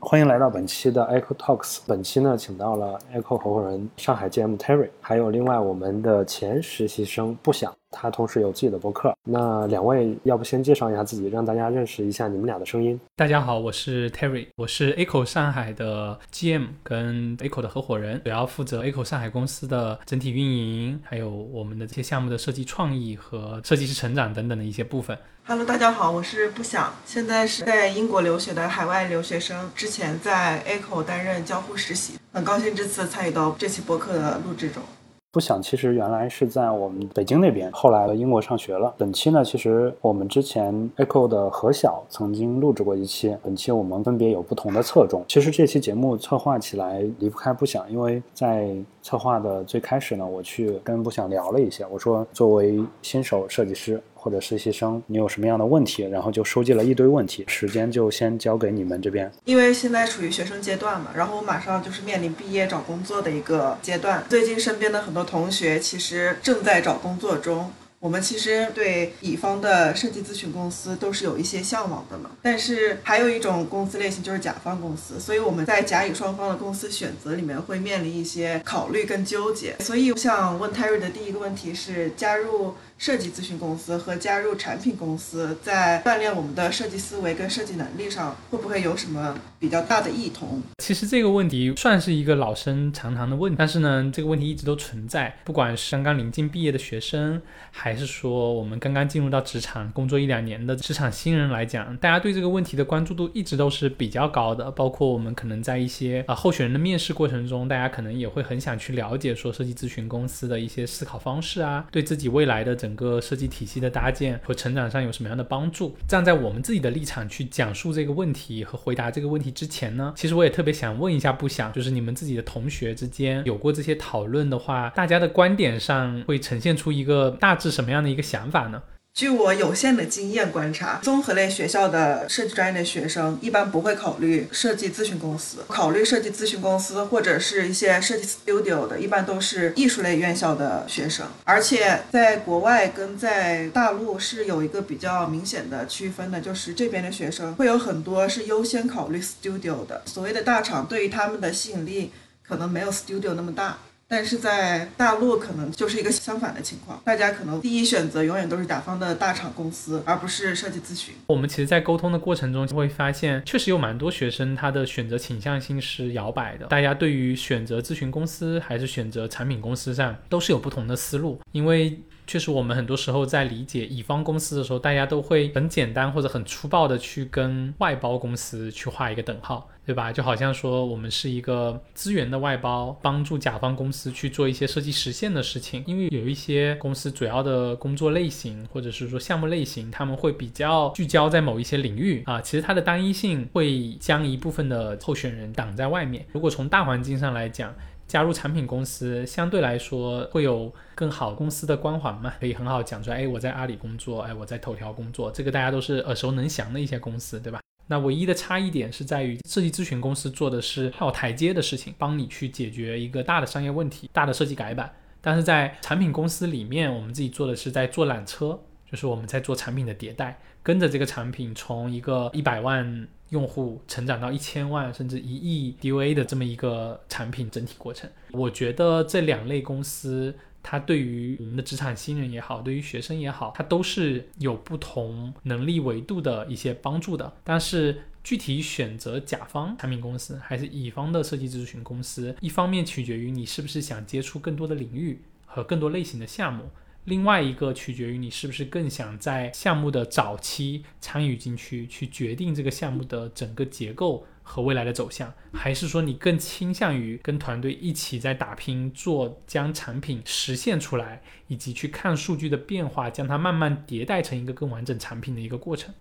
欢迎来到本期的 Echo Talks。本期呢，请到了 Echo 合伙人上海 GM Terry，还有另外我们的前实习生不想，他同时有自己的博客。那两位要不先介绍一下自己，让大家认识一下你们俩的声音。大家好，我是 Terry，我是 Echo 上海的 GM 跟 Echo 的合伙人，主要负责 Echo 上海公司的整体运营，还有我们的这些项目的设计创意和设计师成长等等的一些部分。Hello，大家好，我是不想，现在是在英国留学的海外留学生，之前在 Echo 担任交互实习，很高兴这次参与到这期博客的录制中。不想其实原来是在我们北京那边，后来英国上学了。本期呢，其实我们之前 Echo 的何晓曾经录制过一期，本期我们分别有不同的侧重。其实这期节目策划起来离不开不想，因为在策划的最开始呢，我去跟不想聊了一下，我说作为新手设计师。或者实习生，你有什么样的问题？然后就收集了一堆问题，时间就先交给你们这边。因为现在处于学生阶段嘛，然后我马上就是面临毕业找工作的一个阶段。最近身边的很多同学其实正在找工作中。我们其实对乙方的设计咨询公司都是有一些向往的嘛，但是还有一种公司类型就是甲方公司，所以我们在甲乙双方的公司选择里面会面临一些考虑跟纠结。所以我想问 Terry 的第一个问题是，加入设计咨询公司和加入产品公司，在锻炼我们的设计思维跟设计能力上，会不会有什么比较大的异同？其实这个问题算是一个老生常谈的问题，但是呢，这个问题一直都存在，不管是刚刚临近毕业的学生，还是说，我们刚刚进入到职场工作一两年的职场新人来讲，大家对这个问题的关注度一直都是比较高的。包括我们可能在一些啊候选人的面试过程中，大家可能也会很想去了解说设计咨询公司的一些思考方式啊，对自己未来的整整个设计体系的搭建和成长上有什么样的帮助。站在我们自己的立场去讲述这个问题和回答这个问题之前呢，其实我也特别想问一下，不想就是你们自己的同学之间有过这些讨论的话，大家的观点上会呈现出一个大致。什么样的一个想法呢？据我有限的经验观察，综合类学校的设计专业的学生一般不会考虑设计咨询公司，考虑设计咨询公司或者是一些设计 studio 的，一般都是艺术类院校的学生。而且在国外跟在大陆是有一个比较明显的区分的，就是这边的学生会有很多是优先考虑 studio 的。所谓的大厂对于他们的吸引力可能没有 studio 那么大。但是在大陆可能就是一个相反的情况，大家可能第一选择永远都是甲方的大厂公司，而不是设计咨询。我们其实，在沟通的过程中会发现，确实有蛮多学生他的选择倾向性是摇摆的。大家对于选择咨询公司还是选择产品公司上，都是有不同的思路，因为。确实，我们很多时候在理解乙方公司的时候，大家都会很简单或者很粗暴的去跟外包公司去画一个等号，对吧？就好像说我们是一个资源的外包，帮助甲方公司去做一些设计实现的事情。因为有一些公司主要的工作类型或者是说项目类型，他们会比较聚焦在某一些领域啊，其实它的单一性会将一部分的候选人挡在外面。如果从大环境上来讲，加入产品公司相对来说会有更好公司的光环嘛，可以很好讲出来。哎，我在阿里工作，哎，我在头条工作，这个大家都是耳熟能详的一些公司，对吧？那唯一的差异点是在于设计咨询公司做的是跳台阶的事情，帮你去解决一个大的商业问题、大的设计改版。但是在产品公司里面，我们自己做的是在坐缆车，就是我们在做产品的迭代，跟着这个产品从一个一百万。用户成长到一千万甚至一亿 DOA 的这么一个产品整体过程，我觉得这两类公司，它对于我们的职场新人也好，对于学生也好，它都是有不同能力维度的一些帮助的。但是具体选择甲方产品公司还是乙方的设计咨询公司，一方面取决于你是不是想接触更多的领域和更多类型的项目。另外一个取决于你是不是更想在项目的早期参与进去，去决定这个项目的整个结构和未来的走向，还是说你更倾向于跟团队一起在打拼，做将产品实现出来，以及去看数据的变化，将它慢慢迭代成一个更完整产品的一个过程。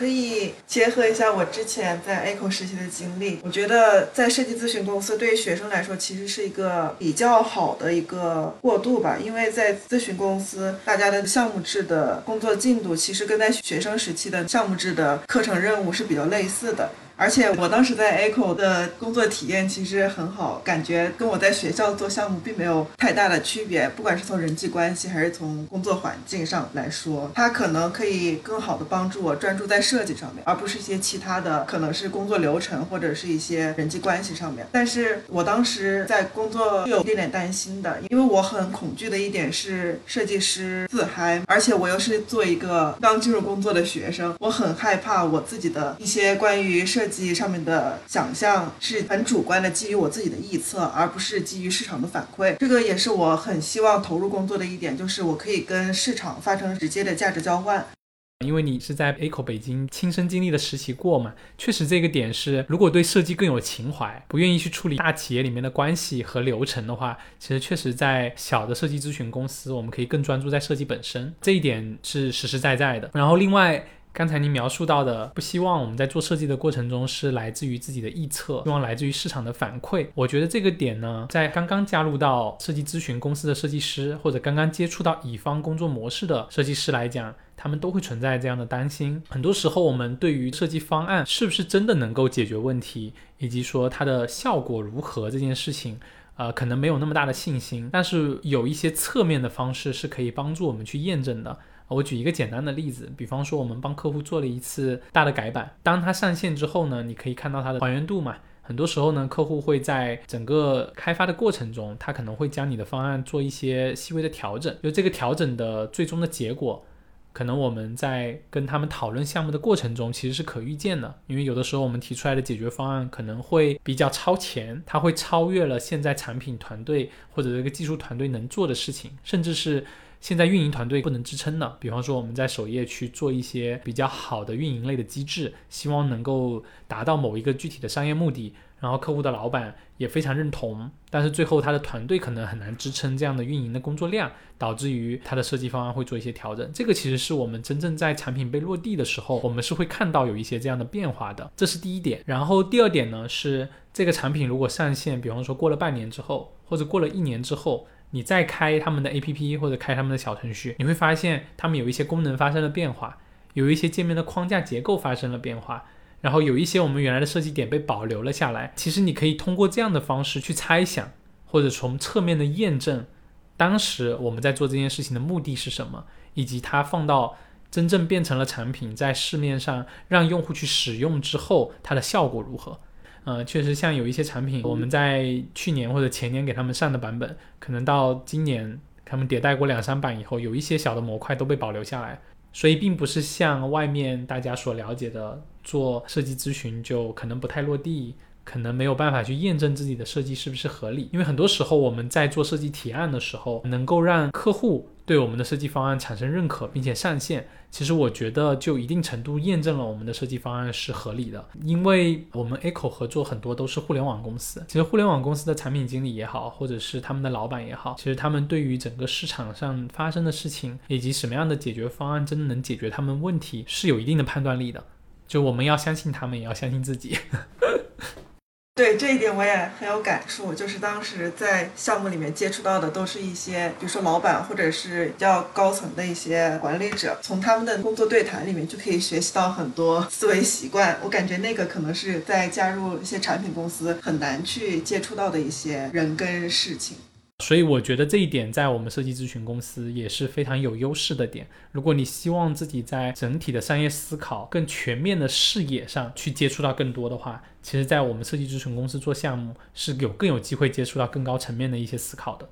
可以结合一下我之前在 Echo 实习的经历，我觉得在设计咨询公司对于学生来说其实是一个比较好的一个过渡吧，因为在咨询公司，大家的项目制的工作进度其实跟在学生时期的项目制的课程任务是比较类似的。而且我当时在 Echo 的工作体验其实很好，感觉跟我在学校做项目并没有太大的区别，不管是从人际关系还是从工作环境上来说，它可能可以更好的帮助我专注在设计上面，而不是一些其他的，可能是工作流程或者是一些人际关系上面。但是我当时在工作有一点点担心的，因为我很恐惧的一点是设计师自嗨，而且我又是做一个刚进入工作的学生，我很害怕我自己的一些关于设计上面的想象是很主观的，基于我自己的臆测，而不是基于市场的反馈。这个也是我很希望投入工作的一点，就是我可以跟市场发生直接的价值交换。因为你是在 A 口北京亲身经历的实习过嘛，确实这个点是，如果对设计更有情怀，不愿意去处理大企业里面的关系和流程的话，其实确实在小的设计咨询公司，我们可以更专注在设计本身，这一点是实实在在的。然后另外。刚才您描述到的，不希望我们在做设计的过程中是来自于自己的臆测，希望来自于市场的反馈。我觉得这个点呢，在刚刚加入到设计咨询公司的设计师，或者刚刚接触到乙方工作模式的设计师来讲，他们都会存在这样的担心。很多时候，我们对于设计方案是不是真的能够解决问题，以及说它的效果如何这件事情，呃，可能没有那么大的信心。但是有一些侧面的方式是可以帮助我们去验证的。我举一个简单的例子，比方说我们帮客户做了一次大的改版，当它上线之后呢，你可以看到它的还原度嘛。很多时候呢，客户会在整个开发的过程中，他可能会将你的方案做一些细微的调整，就这个调整的最终的结果，可能我们在跟他们讨论项目的过程中，其实是可预见的，因为有的时候我们提出来的解决方案可能会比较超前，它会超越了现在产品团队或者这个技术团队能做的事情，甚至是。现在运营团队不能支撑了，比方说我们在首页去做一些比较好的运营类的机制，希望能够达到某一个具体的商业目的，然后客户的老板也非常认同，但是最后他的团队可能很难支撑这样的运营的工作量，导致于他的设计方案会做一些调整。这个其实是我们真正在产品被落地的时候，我们是会看到有一些这样的变化的，这是第一点。然后第二点呢是这个产品如果上线，比方说过了半年之后，或者过了一年之后。你再开他们的 APP 或者开他们的小程序，你会发现他们有一些功能发生了变化，有一些界面的框架结构发生了变化，然后有一些我们原来的设计点被保留了下来。其实你可以通过这样的方式去猜想，或者从侧面的验证，当时我们在做这件事情的目的是什么，以及它放到真正变成了产品，在市面上让用户去使用之后，它的效果如何。呃，确实，像有一些产品，我们在去年或者前年给他们上的版本，可能到今年他们迭代过两三版以后，有一些小的模块都被保留下来，所以并不是像外面大家所了解的，做设计咨询就可能不太落地，可能没有办法去验证自己的设计是不是合理。因为很多时候我们在做设计提案的时候，能够让客户。对我们的设计方案产生认可，并且上线，其实我觉得就一定程度验证了我们的设计方案是合理的。因为我们 Echo 合作很多都是互联网公司，其实互联网公司的产品经理也好，或者是他们的老板也好，其实他们对于整个市场上发生的事情，以及什么样的解决方案真的能解决他们问题，是有一定的判断力的。就我们要相信他们，也要相信自己。对这一点我也很有感触，就是当时在项目里面接触到的都是一些，比如说老板或者是比较高层的一些管理者，从他们的工作对谈里面就可以学习到很多思维习惯。我感觉那个可能是在加入一些产品公司很难去接触到的一些人跟事情。所以我觉得这一点在我们设计咨询公司也是非常有优势的点。如果你希望自己在整体的商业思考更全面的视野上去接触到更多的话，其实，在我们设计咨询公司做项目是有更有机会接触到更高层面的一些思考的。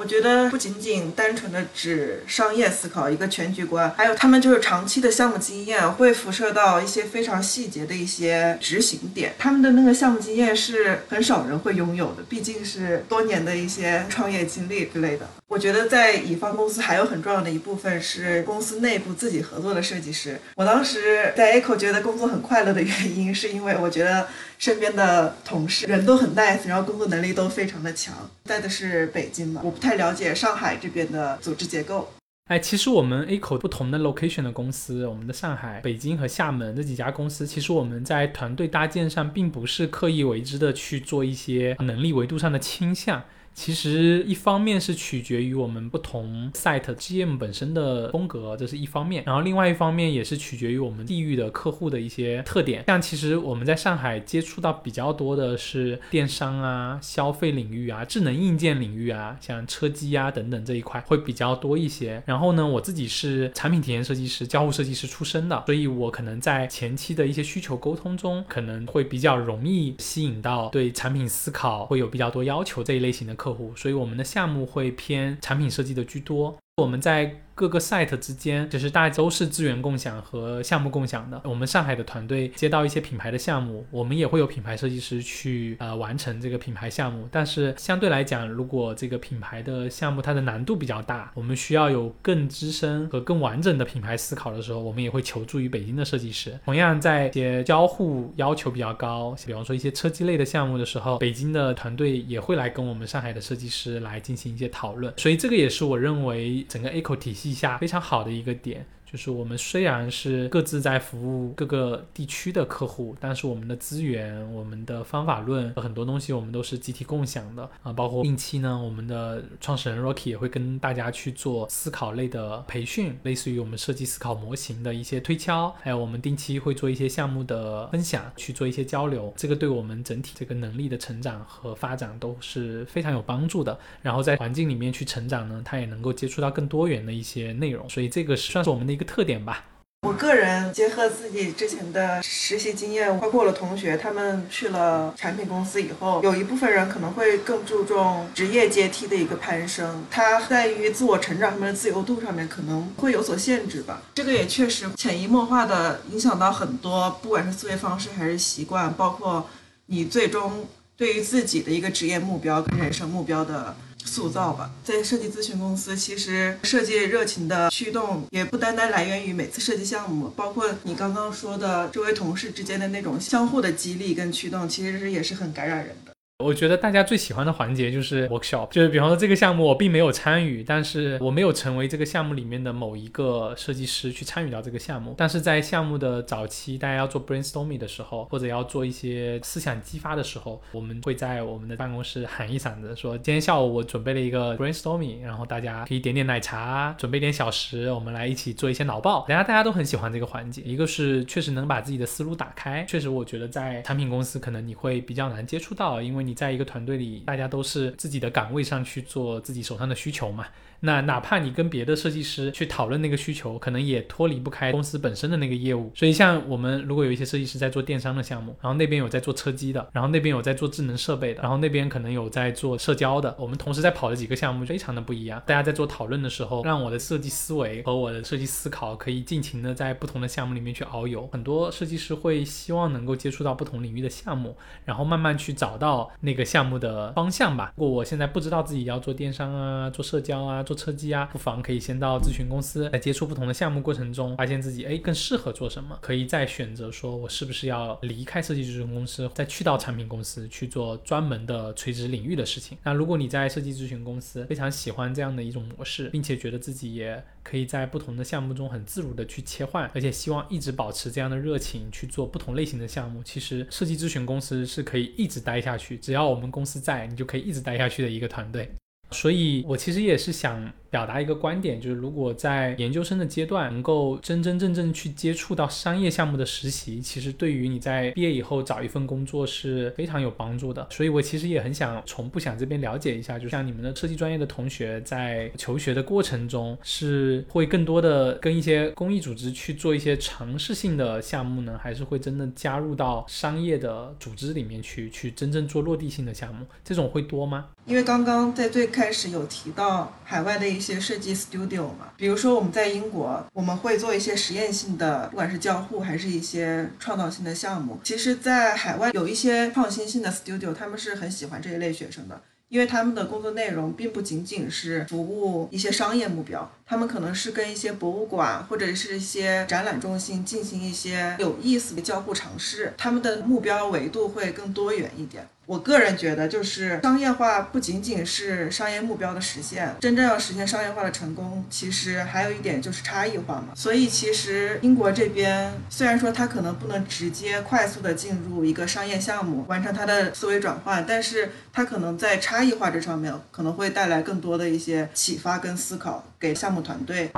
我觉得不仅仅单纯的指商业思考一个全局观，还有他们就是长期的项目经验会辐射到一些非常细节的一些执行点。他们的那个项目经验是很少人会拥有的，毕竟是多年的一些创业经历之类的。我觉得在乙方公司还有很重要的一部分是公司内部自己合作的设计师。我当时在 Echo 觉得工作很快乐的原因，是因为我觉得身边的同事人都很 nice，然后工作能力都非常的强。在的是北京嘛，我不太了解上海这边的组织结构。哎，其实我们 A 口不同的 location 的公司，我们的上海、北京和厦门这几家公司，其实我们在团队搭建上并不是刻意为之的去做一些能力维度上的倾向。其实一方面是取决于我们不同 site GM 本身的风格，这是一方面。然后另外一方面也是取决于我们地域的客户的一些特点。像其实我们在上海接触到比较多的是电商啊、消费领域啊、智能硬件领域啊，像车机啊等等这一块会比较多一些。然后呢，我自己是产品体验设计师、交互设计师出身的，所以我可能在前期的一些需求沟通中，可能会比较容易吸引到对产品思考会有比较多要求这一类型的客。户，所以我们的项目会偏产品设计的居多。我们在各个 site 之间，其实大家都是资源共享和项目共享的。我们上海的团队接到一些品牌的项目，我们也会有品牌设计师去呃完成这个品牌项目。但是相对来讲，如果这个品牌的项目它的难度比较大，我们需要有更资深和更完整的品牌思考的时候，我们也会求助于北京的设计师。同样，在一些交互要求比较高，比方说一些车机类的项目的时候，北京的团队也会来跟我们上海的设计师来进行一些讨论。所以这个也是我认为。整个 A 口体系一下非常好的一个点。就是我们虽然是各自在服务各个地区的客户，但是我们的资源、我们的方法论很多东西我们都是集体共享的啊。包括近期呢，我们的创始人 Rocky 也会跟大家去做思考类的培训，类似于我们设计思考模型的一些推敲，还有我们定期会做一些项目的分享，去做一些交流。这个对我们整体这个能力的成长和发展都是非常有帮助的。然后在环境里面去成长呢，他也能够接触到更多元的一些内容，所以这个算是我们的。个特点吧。我个人结合自己之前的实习经验，包括我的同学，他们去了产品公司以后，有一部分人可能会更注重职业阶梯的一个攀升，它在于自我成长上面的自由度上面可能会有所限制吧。这个也确实潜移默化的影响到很多，不管是思维方式还是习惯，包括你最终对于自己的一个职业目标跟人生目标的。塑造吧，在设计咨询公司，其实设计热情的驱动也不单单来源于每次设计项目，包括你刚刚说的周围同事之间的那种相互的激励跟驱动，其实也是很感染人的。我觉得大家最喜欢的环节就是 workshop，就是比方说这个项目我并没有参与，但是我没有成为这个项目里面的某一个设计师去参与到这个项目。但是在项目的早期，大家要做 brainstorming 的时候，或者要做一些思想激发的时候，我们会在我们的办公室喊一嗓子，说今天下午我准备了一个 brainstorming，然后大家可以点点奶茶，准备点小食，我们来一起做一些脑爆。大家大家都很喜欢这个环节，一个是确实能把自己的思路打开，确实我觉得在产品公司可能你会比较难接触到，因为你。你在一个团队里，大家都是自己的岗位上去做自己手上的需求嘛。那哪怕你跟别的设计师去讨论那个需求，可能也脱离不开公司本身的那个业务。所以像我们如果有一些设计师在做电商的项目，然后那边有在做车机的，然后那边有在做智能设备的，然后那边可能有在做社交的，我们同时在跑的几个项目非常的不一样。大家在做讨论的时候，让我的设计思维和我的设计思考可以尽情的在不同的项目里面去遨游。很多设计师会希望能够接触到不同领域的项目，然后慢慢去找到那个项目的方向吧。如果我现在不知道自己要做电商啊，做社交啊，做车机啊，不妨。可以先到咨询公司，在接触不同的项目过程中，发现自己哎更适合做什么，可以再选择说我是不是要离开设计咨询公司，再去到产品公司去做专门的垂直领域的事情。那如果你在设计咨询公司非常喜欢这样的一种模式，并且觉得自己也可以在不同的项目中很自如的去切换，而且希望一直保持这样的热情去做不同类型的项目，其实设计咨询公司是可以一直待下去，只要我们公司在，你就可以一直待下去的一个团队。所以我其实也是想。表达一个观点，就是如果在研究生的阶段能够真真正正去接触到商业项目的实习，其实对于你在毕业以后找一份工作是非常有帮助的。所以我其实也很想从不想这边了解一下，就像你们的设计专业的同学在求学的过程中，是会更多的跟一些公益组织去做一些尝试性的项目呢，还是会真的加入到商业的组织里面去，去真正做落地性的项目？这种会多吗？因为刚刚在最开始有提到海外的一一些设计 studio 嘛，比如说我们在英国，我们会做一些实验性的，不管是交互还是一些创造性的项目。其实，在海外有一些创新性的 studio，他们是很喜欢这一类学生的，因为他们的工作内容并不仅仅是服务一些商业目标。他们可能是跟一些博物馆或者是一些展览中心进行一些有意思的交互尝试，他们的目标维度会更多元一点。我个人觉得，就是商业化不仅仅是商业目标的实现，真正要实现商业化的成功，其实还有一点就是差异化嘛。所以，其实英国这边虽然说它可能不能直接快速的进入一个商业项目，完成它的思维转换，但是它可能在差异化这上面可能会带来更多的一些启发跟思考给项目团队。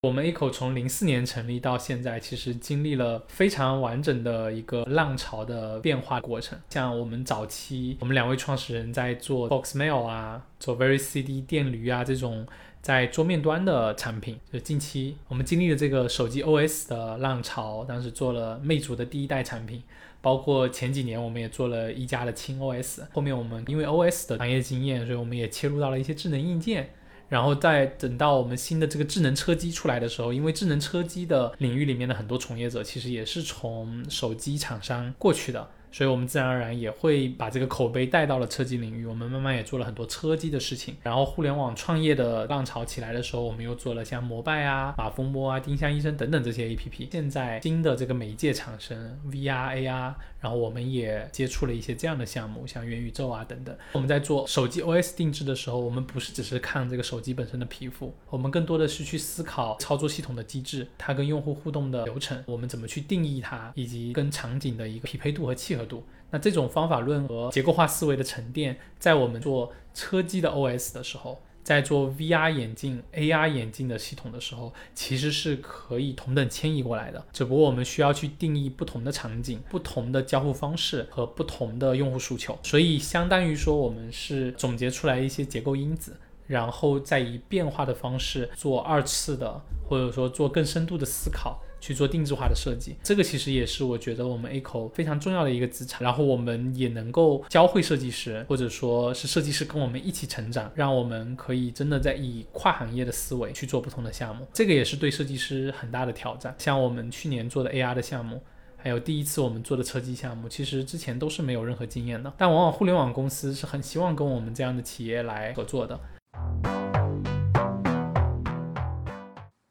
我们 A 口从零四年成立到现在，其实经历了非常完整的一个浪潮的变化过程。像我们早期，我们两位创始人在做 Boxmail 啊，做 Very CD 电驴啊这种在桌面端的产品。就近期我们经历了这个手机 OS 的浪潮，当时做了魅族的第一代产品，包括前几年我们也做了一加的轻 OS。后面我们因为 OS 的行业经验，所以我们也切入到了一些智能硬件。然后再等到我们新的这个智能车机出来的时候，因为智能车机的领域里面的很多从业者其实也是从手机厂商过去的。所以，我们自然而然也会把这个口碑带到了车机领域。我们慢慢也做了很多车机的事情。然后，互联网创业的浪潮起来的时候，我们又做了像摩拜啊、马蜂窝啊、丁香医生等等这些 APP。现在新的这个媒介产生 VR、AR，然后我们也接触了一些这样的项目，像元宇宙啊等等。我们在做手机 OS 定制的时候，我们不是只是看这个手机本身的皮肤，我们更多的是去思考操作系统的机制，它跟用户互动的流程，我们怎么去定义它，以及跟场景的一个匹配度和契合度。那这种方法论和结构化思维的沉淀，在我们做车机的 OS 的时候，在做 VR 眼镜、AR 眼镜的系统的时候，其实是可以同等迁移过来的。只不过我们需要去定义不同的场景、不同的交互方式和不同的用户诉求。所以，相当于说，我们是总结出来一些结构因子，然后再以变化的方式做二次的，或者说做更深度的思考。去做定制化的设计，这个其实也是我觉得我们 A 口非常重要的一个资产。然后我们也能够教会设计师，或者说是设计师跟我们一起成长，让我们可以真的在以跨行业的思维去做不同的项目。这个也是对设计师很大的挑战。像我们去年做的 AR 的项目，还有第一次我们做的车机项目，其实之前都是没有任何经验的。但往往互联网公司是很希望跟我们这样的企业来合作的。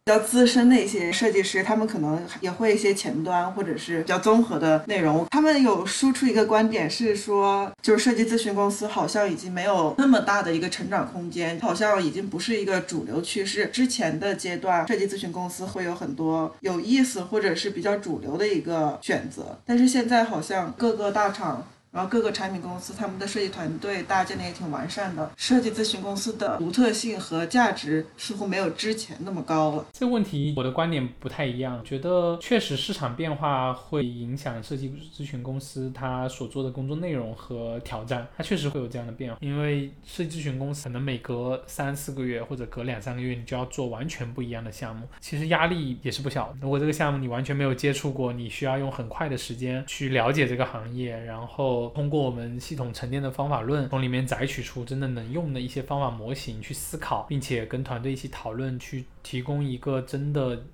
比较资深的一些设计师，他们可能也会一些前端或者是比较综合的内容。他们有输出一个观点是说，就是设计咨询公司好像已经没有那么大的一个成长空间，好像已经不是一个主流趋势。之前的阶段，设计咨询公司会有很多有意思或者是比较主流的一个选择，但是现在好像各个大厂。然后各个产品公司他们的设计团队搭建的也挺完善的，设计咨询公司的独特性和价值似乎没有之前那么高了。这个问题我的观点不太一样，觉得确实市场变化会影响设计咨询公司它所做的工作内容和挑战，它确实会有这样的变化。因为设计咨询公司可能每隔三四个月或者隔两三个月你就要做完全不一样的项目，其实压力也是不小。如果这个项目你完全没有接触过，你需要用很快的时间去了解这个行业，然后。通过我们系统沉淀的方法论，从里面摘取出真的能用的一些方法模型去思考，并且跟团队一起讨论，去提供一个真的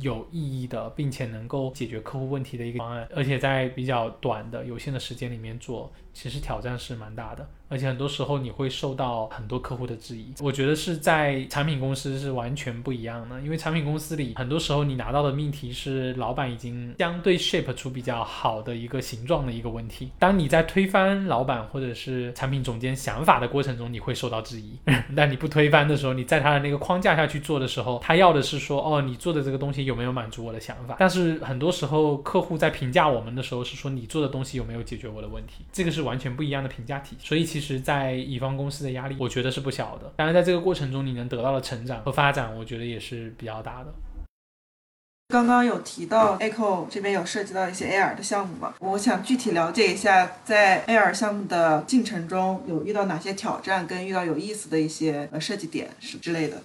有意义的，并且能够解决客户问题的一个方案，而且在比较短的有限的时间里面做，其实挑战是蛮大的。而且很多时候你会受到很多客户的质疑，我觉得是在产品公司是完全不一样的，因为产品公司里很多时候你拿到的命题是老板已经相对 shape 出比较好的一个形状的一个问题，当你在推翻老板或者是产品总监想法的过程中，你会受到质疑，但你不推翻的时候，你在他的那个框架下去做的时候，他要的是说，哦，你做的这个东西有没有满足我的想法？但是很多时候客户在评价我们的时候是说，你做的东西有没有解决我的问题？这个是完全不一样的评价体，所以其实，在乙方公司的压力，我觉得是不小的。当然，在这个过程中，你能得到的成长和发展，我觉得也是比较大的。刚刚有提到 Echo 这边有涉及到一些 AR 的项目嘛？我想具体了解一下，在 AR 项目的进程中有遇到哪些挑战，跟遇到有意思的一些呃设计点是之类的。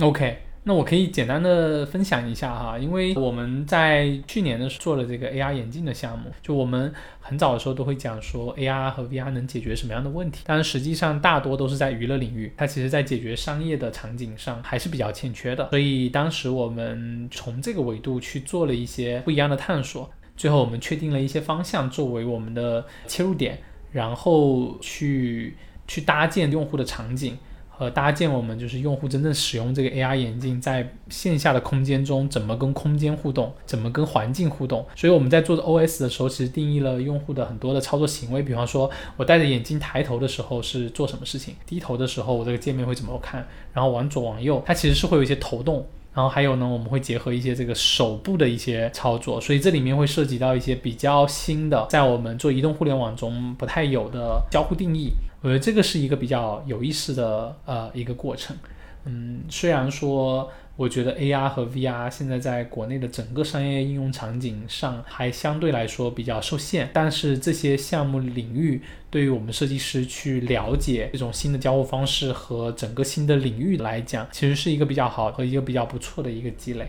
OK。那我可以简单的分享一下哈，因为我们在去年的时候做了这个 AR 眼镜的项目，就我们很早的时候都会讲说 AR 和 VR 能解决什么样的问题，但实际上大多都是在娱乐领域，它其实在解决商业的场景上还是比较欠缺的。所以当时我们从这个维度去做了一些不一样的探索，最后我们确定了一些方向作为我们的切入点，然后去。去搭建用户的场景。呃搭建我们就是用户真正使用这个 AR 眼镜，在线下的空间中怎么跟空间互动，怎么跟环境互动。所以我们在做的 OS 的时候，其实定义了用户的很多的操作行为。比方说，我戴着眼镜抬头的时候是做什么事情，低头的时候我这个界面会怎么看，然后往左往右，它其实是会有一些头动。然后还有呢，我们会结合一些这个手部的一些操作，所以这里面会涉及到一些比较新的，在我们做移动互联网中不太有的交互定义。我觉得这个是一个比较有意思的呃一个过程。嗯，虽然说。我觉得 AR 和 VR 现在在国内的整个商业应用场景上还相对来说比较受限，但是这些项目领域对于我们设计师去了解这种新的交互方式和整个新的领域来讲，其实是一个比较好和一个比较不错的一个积累。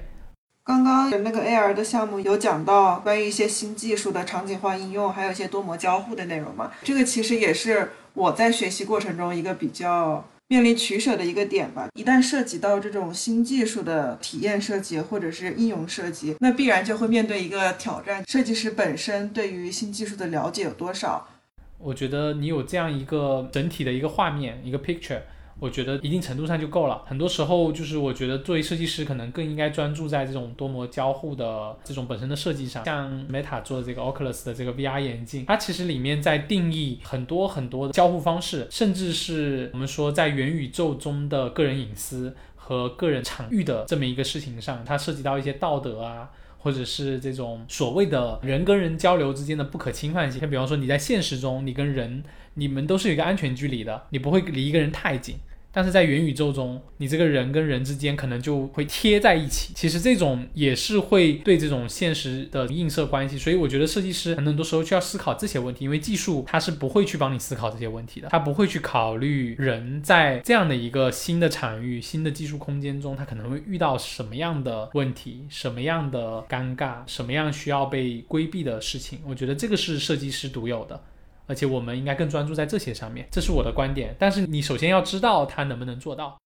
刚刚那个 AR 的项目有讲到关于一些新技术的场景化应用，还有一些多模交互的内容嘛？这个其实也是我在学习过程中一个比较。面临取舍的一个点吧，一旦涉及到这种新技术的体验设计或者是应用设计，那必然就会面对一个挑战：设计师本身对于新技术的了解有多少？我觉得你有这样一个整体的一个画面，一个 picture。我觉得一定程度上就够了。很多时候，就是我觉得作为设计师，可能更应该专注在这种多模交互的这种本身的设计上。像 Meta 做的这个 Oculus 的这个 VR 眼镜，它其实里面在定义很多很多的交互方式，甚至是我们说在元宇宙中的个人隐私和个人场域的这么一个事情上，它涉及到一些道德啊，或者是这种所谓的人跟人交流之间的不可侵犯性。像比方说你在现实中，你跟人，你们都是有一个安全距离的，你不会离一个人太近。但是在元宇宙中，你这个人跟人之间可能就会贴在一起。其实这种也是会对这种现实的映射关系。所以我觉得设计师很多时候需要思考这些问题，因为技术它是不会去帮你思考这些问题的，它不会去考虑人在这样的一个新的场域、新的技术空间中，他可能会遇到什么样的问题、什么样的尴尬、什么样需要被规避的事情。我觉得这个是设计师独有的。而且我们应该更专注在这些上面，这是我的观点。但是你首先要知道它能不能做到。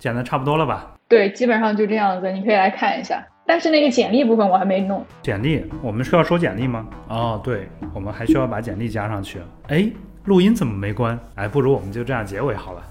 讲的差不多了吧？对，基本上就这样子，你可以来看一下。但是那个简历部分我还没弄。简历，我们需要收简历吗？哦，对，我们还需要把简历加上去。哎，录音怎么没关？哎，不如我们就这样结尾好了。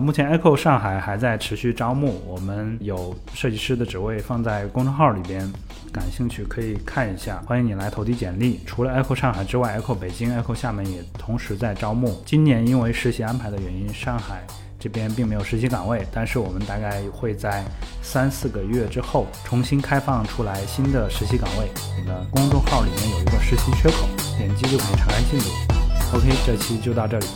目前 Echo 上海还在持续招募，我们有设计师的职位放在公众号里边，感兴趣可以看一下。欢迎你来投递简历。除了 Echo 上海之外，Echo 北京、Echo 厦门也同时在招募。今年因为实习安排的原因，上海这边并没有实习岗位，但是我们大概会在三四个月之后重新开放出来新的实习岗位。你的公众号里面有一个实习缺口，点击就可以查看进度。OK，这期就到这里。